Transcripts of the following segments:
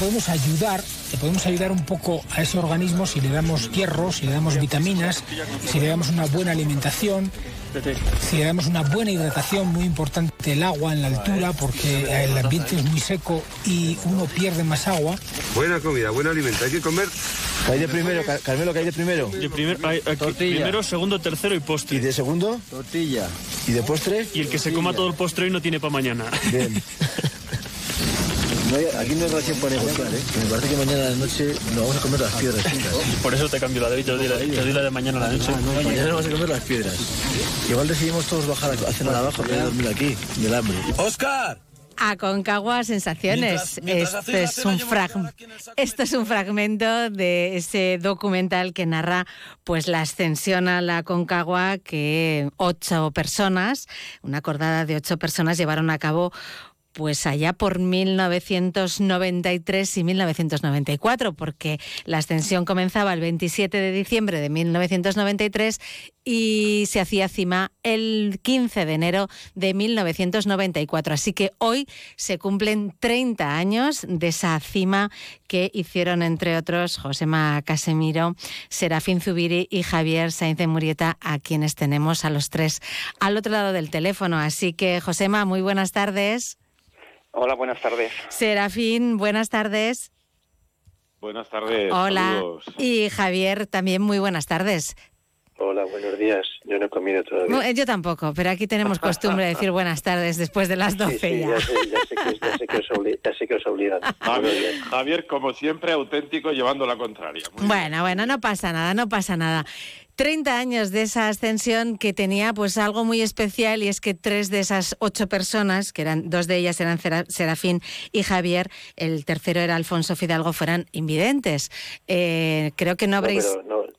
podemos ayudar, le podemos ayudar un poco a ese organismo si le damos hierro, si le damos vitaminas, si le damos una buena alimentación, si le damos una buena hidratación, muy importante el agua en la altura porque el ambiente es muy seco y uno pierde más agua. Buena comida, buena alimentación, hay que comer. ¿Qué hay de primero, Carmelo? ¿Qué hay de primero? primero, segundo, tercero y postre. ¿Y de segundo? Tortilla. ¿Y de postre? Y el que se coma todo el postre hoy no tiene para mañana. Bien. aquí no hay relación para negociar, ¿eh? Me parece que mañana a la noche nos vamos a comer las piedras. Por eso te cambio la de hoy, te doy la, de mañana a la noche. Ah, no, mañana vamos a comer las piedras. Igual decidimos todos bajar a cenar abajo que dormir aquí, del hambre. ¡Oscar! A Concagua Sensaciones. esto, es un esto es un fragmento de ese documental que narra pues la ascensión a la Concagua que ocho personas, una cordada de ocho personas llevaron a cabo pues allá por 1993 y 1994, porque la ascensión comenzaba el 27 de diciembre de 1993 y se hacía cima el 15 de enero de 1994. Así que hoy se cumplen 30 años de esa cima que hicieron, entre otros, Josema Casemiro, Serafín Zubiri y Javier Sainz de Murieta, a quienes tenemos a los tres al otro lado del teléfono. Así que, Josema, muy buenas tardes. Hola, buenas tardes. Serafín, buenas tardes. Buenas tardes. Hola. Y Javier, también muy buenas tardes. Hola, buenos días. Yo no he comido todavía. yo tampoco, pero aquí tenemos costumbre de decir buenas tardes después de las 12 sí, ya. sé, que, os, obligan. Javier, como siempre, auténtico, llevando la contraria. bueno, bueno, no pasa nada, no pasa nada. 30 años de esa ascensión que tenía pues algo muy especial y es que tres de esas ocho personas, que eran dos de ellas eran Serafín y Javier, el tercero era Alfonso Fidalgo, fueran invidentes. Eh, creo que no habréis... pero, pero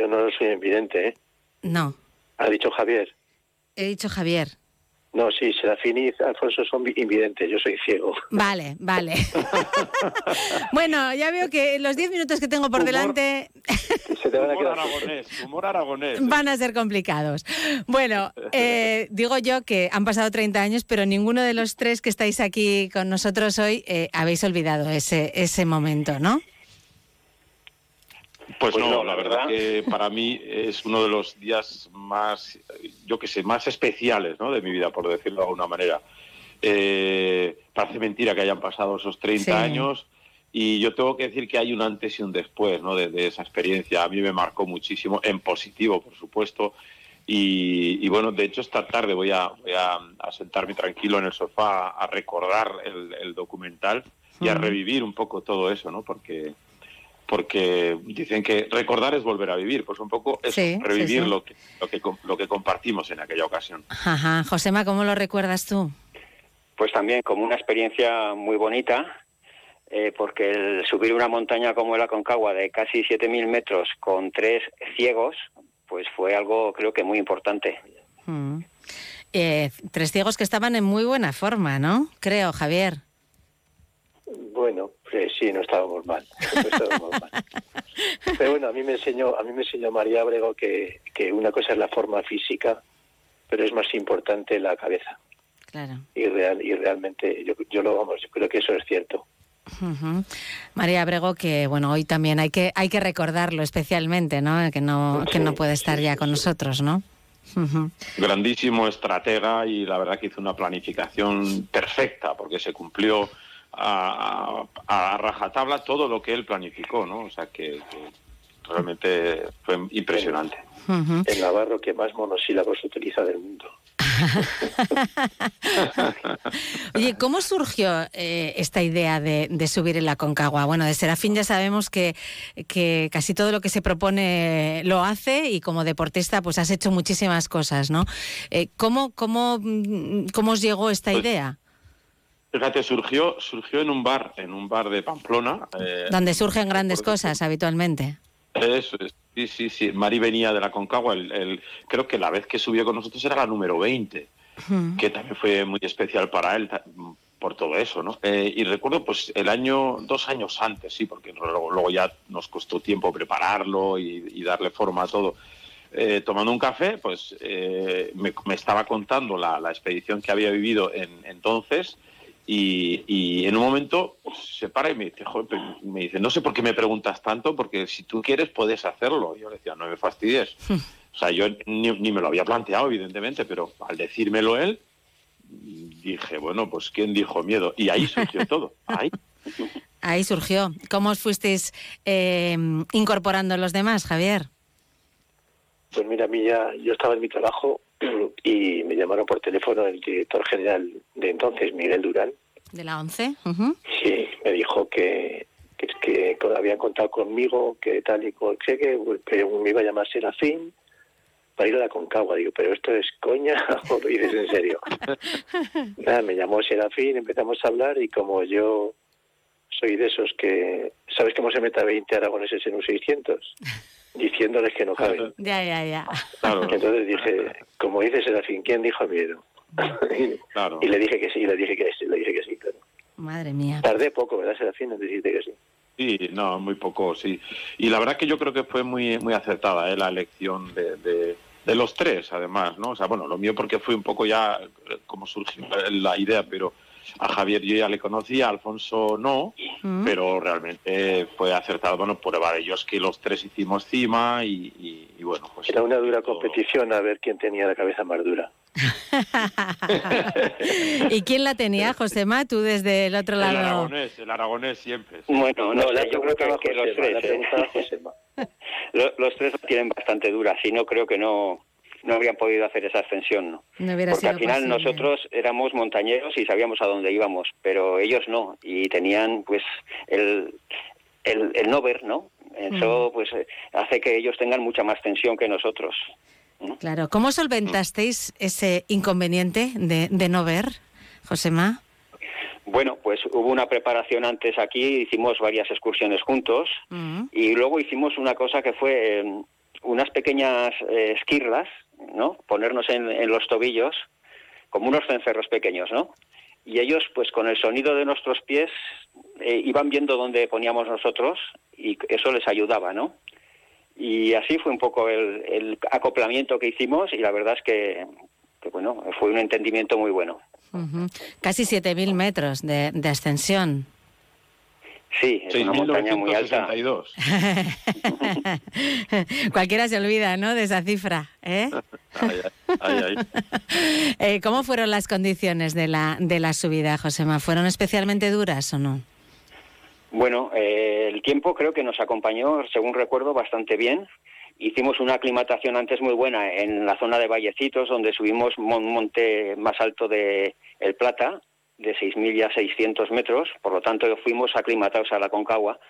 yo no soy invidente, ¿eh? No. ¿Ha dicho Javier? He dicho Javier. No, sí, Serafín y Alfonso son invidentes, yo soy ciego. Vale, vale. bueno, ya veo que los diez minutos que tengo por delante humor, aragonés, van a ser complicados. Bueno, eh, digo yo que han pasado 30 años, pero ninguno de los tres que estáis aquí con nosotros hoy eh, habéis olvidado ese, ese momento, ¿no? Pues, pues, no, la verdad que para mí es uno de los días más, yo que sé, más especiales ¿no? de mi vida, por decirlo de alguna manera. Eh, parece mentira que hayan pasado esos 30 años y yo tengo que decir que hay un antes y un después ¿no? de, esa experiencia. A mí me marcó muchísimo, en positivo, por supuesto. Y, bueno, de hecho esta tarde voy a, sentarme tranquilo en el sofá a recordar el, documental y a revivir un poco todo eso, ¿no? Porque porque dicen que recordar es volver a vivir, pues un poco es revivir Lo, que, lo, que, lo que compartimos en aquella ocasión. Ajá. Josema, ¿cómo lo recuerdas tú? Pues también como una experiencia muy bonita, eh, porque el subir una montaña como la Concagua de casi 7.000 metros con tres ciegos, pues fue algo creo que muy importante. Mm. Eh, tres ciegos que estaban en muy buena forma, ¿no? Creo, Javier. Bueno, sí, no estábamos mal. Pero bueno, a mí me enseñó, a mí me enseñó María Abrego que, que una cosa es la forma física, pero es más importante la cabeza. Claro. Y real, y realmente yo, yo lo vamos, yo creo que eso es cierto. María Abrego, que bueno, hoy también hay que hay que recordarlo especialmente, ¿no? Que no que no puede estar ya con nosotros, ¿no? Grandísimo estratega y la verdad que hizo una planificación perfecta porque se cumplió a, rajatabla todo lo que él planificó, ¿no? O sea que, realmente fue impresionante. El navarro que más monosílabos utiliza del mundo. Oye, ¿cómo surgió eh, esta idea de, subir en la Concagua? Bueno, de Serafín ya sabemos que, que, casi todo lo que se propone lo hace y como deportista pues has hecho muchísimas cosas, ¿no? Eh, ¿cómo, cómo, mm, ¿Cómo os llegó esta pues idea? Fíjate, surgió, surgió en un bar, en un bar de Pamplona. Eh, Donde surgen grandes cosas habitualmente. Eso sí, sí, sí. Mari venía de la Concagua, el, creo que la vez que subió con nosotros era la número 20, que también fue muy especial para él por todo eso, ¿no? Eh, y recuerdo, pues, el año, dos años antes, sí, porque luego, ya nos costó tiempo prepararlo y, darle forma a todo. Eh, tomando un café, pues me, estaba contando la, expedición que había vivido en, entonces Y, y en un momento se para y me dice, me dice, no sé por qué me preguntas tanto, porque si tú quieres puedes hacerlo. Y yo le decía, no me fastidies. O sea, yo ni, ni me lo había planteado, evidentemente, pero al decírmelo él, dije, bueno, pues ¿quién dijo miedo? Y ahí surgió todo. Ahí. Ahí surgió. ¿Cómo os fuisteis eh, incorporando los demás, Javier? Pues mira, a mí ya, yo estaba en mi trabajo y me llamaron por teléfono el director general de entonces, Miguel Durán. De la 11. ujú. Sí, me dijo que, que, que habían contado conmigo, que tal y cual, sé que que me iba a llamar Serafín para ir a la Concagua. Digo, pero esto es coña o lo dices en serio. Nada, me llamó Serafín, empezamos a hablar y como yo soy de esos que, ¿sabes cómo se mete a 20 aragoneses en un 600? Diciéndoles que no caben. Ya, ya, ya. Claro, Entonces dije, como dice Serafín, ¿quién dijo miedo? claro. y le dije que sí, le dije que sí, le dije que sí. claro. Madre mía. Tardé poco, ¿verdad, Serafín? En decirte que sí. Sí, no, muy poco, sí. Y la verdad que yo creo que fue muy muy acertada ¿eh? la elección de, de, de los tres, además, ¿no? O sea, bueno, lo mío porque fue un poco ya eh, como surgió la idea, pero a Javier yo ya le conocía, a Alfonso no, Mm. pero realmente fue acertado, bueno, por ellos que los tres hicimos cima y, y- y bueno, pues... Era una dura todo- competición a ver quién tenía la cabeza más dura. ¿Y quién la tenía, Josema? Tú desde el otro El lado. aragonés, el aragonés siempre. sí. Bueno, no, la yo creo que, que los la tres, ¿eh? Lo- los tres la tienen bastante dura, si no creo que no, no habrían podido hacer esa ascensión, ¿no? No Porque sido al final posible. nosotros éramos montañeros y sabíamos a dónde íbamos, pero ellos no, y tenían pues el, el, el no ver, ¿no? Eso pues hace que ellos tengan mucha más tensión que nosotros. Claro. ¿Cómo solventasteis ese inconveniente de, de no ver, Josema? Bueno, pues hubo una preparación antes aquí, hicimos varias excursiones juntos y luego hicimos una cosa que fue eh, unas pequeñas eh, esquirlas, ¿no? Ponernos en, los tobillos como unos cencerros pequeños, ¿no? Y ellos, pues con el sonido de nuestros pies, eh, iban viendo dónde poníamos nosotros y eso les ayudaba, ¿no? Y así fue un poco el, el acoplamiento que hicimos y la verdad es que, bueno, fue un entendimiento muy bueno. Ujú. Casi 7.000 metros de, de ascensión. Sí, es una montaña muy alta. 6.962. Cualquiera se olvida, ¿no? De esa cifra. ¿eh? Ay, ay, ay, ay. Eh, ¿Cómo fueron las condiciones de la, de la subida, Josema? ¿Fueron especialmente duras o no? Bueno, eh, el tiempo creo que nos acompañó, según recuerdo, bastante bien. Hicimos una aclimatación antes muy buena en la zona de Vallecitos, donde subimos un monte más alto de El Plata, de 6.000 ya 600 metros. Por lo tanto, fuimos aclimatados a la Concagua.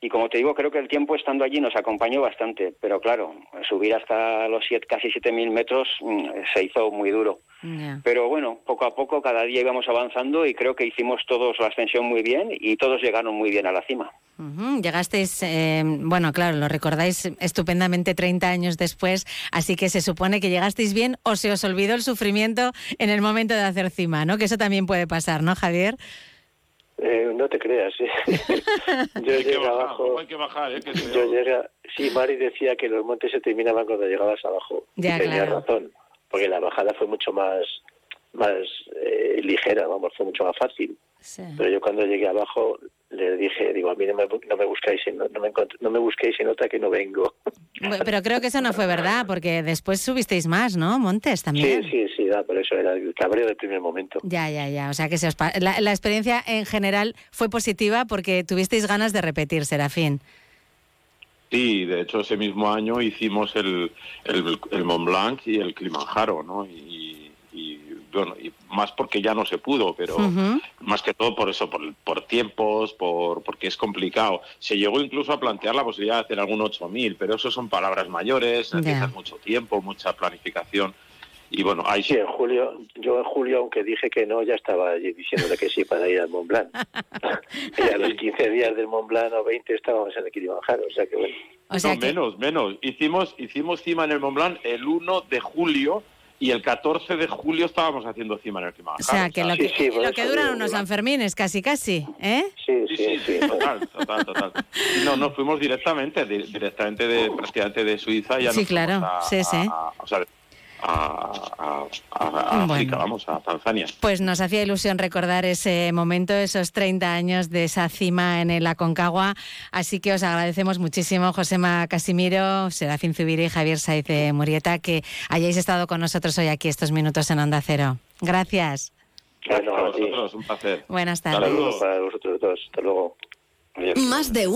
Y como te digo, creo que el tiempo estando allí nos acompañó bastante. Pero claro, subir hasta los siete, casi 7.000 metros mm, se hizo muy duro. Pero bueno, poco a poco, cada día íbamos avanzando y creo que hicimos todos la ascensión muy bien y todos llegaron muy bien a la cima. Llegasteis, eh, bueno, claro, lo recordáis estupendamente 30 años después, así que se supone que llegasteis bien o se os olvidó el sufrimiento en el momento de hacer cima, ¿no? Que eso también puede pasar, ¿no, Javier? Eh, no te creas, ¿eh? yo Hay que llegué bajar, abajo. hay que bajar, ¿eh? Que Yo llegué, sí, Mari decía que los montes se terminaban cuando llegabas abajo. Ya, y tenía claro. razón, porque la bajada fue mucho más más eh, ligera, vamos, fue mucho más fácil. Sí. Pero yo cuando llegué abajo le dije, digo, a mí no me, bu- no me buscáis, en, no, me encont- no me busquéis en nota que no vengo. Pero creo que eso no fue verdad, porque después subisteis más, ¿no? Montes Sí, también. sí, sí, da, por eso era el cabreo del primer momento. Ya, ya, ya. O sea que se os pa- la, la experiencia en general fue positiva porque tuvisteis ganas de repetir, Serafín. Sí, de hecho ese mismo año hicimos el, el, el Mont Blanc y el Kilimanjaro, ¿no? Y, bueno, y más porque ya no se pudo, pero más que todo por eso, por, por tiempos, por porque es complicado. Se llegó incluso a plantear la posibilidad de hacer algún 8000, pero eso son palabras mayores, necesitas mucho tiempo, mucha planificación. Y bueno, ahí Sí, sí. en julio, yo en julio, aunque dije que no, ya estaba allí diciéndole que sí para ir al Mont Blanc. y a los 15 días del Mont Blanc o 20 estábamos en el Kilimanjaro, o sea que bueno. O sea no, que, menos, menos. Hicimos, hicimos cima en el Mont Blanc el 1 de julio y el 14 de julio estábamos haciendo cima en el o Kilimanjaro. sea, que lo que, sí, por lo eso que duran unos. Sanfermines, casi, casi, ¿eh? Sí, Sí, sí, sí, sí. total, total, total. Y no, nos fuimos directamente, di- directamente de, prácticamente de Suiza. Ya Sí, claro, a- sí, sí. a- o sea, a, África, vamos, a Tanzania. Pues nos hacía ilusión recordar ese momento, esos 30 años de esa cima en el Aconcagua. Así que os agradecemos muchísimo, Josema Casimiro, Serafín Zubiri y Javier Saiz de Murieta, que hayáis estado con nosotros hoy aquí estos minutos en Onda Cero. Gracias. Gracias a vosotros, un placer. Buenas tardes. Saludos para vosotros dos. Hasta luego. Más de uno.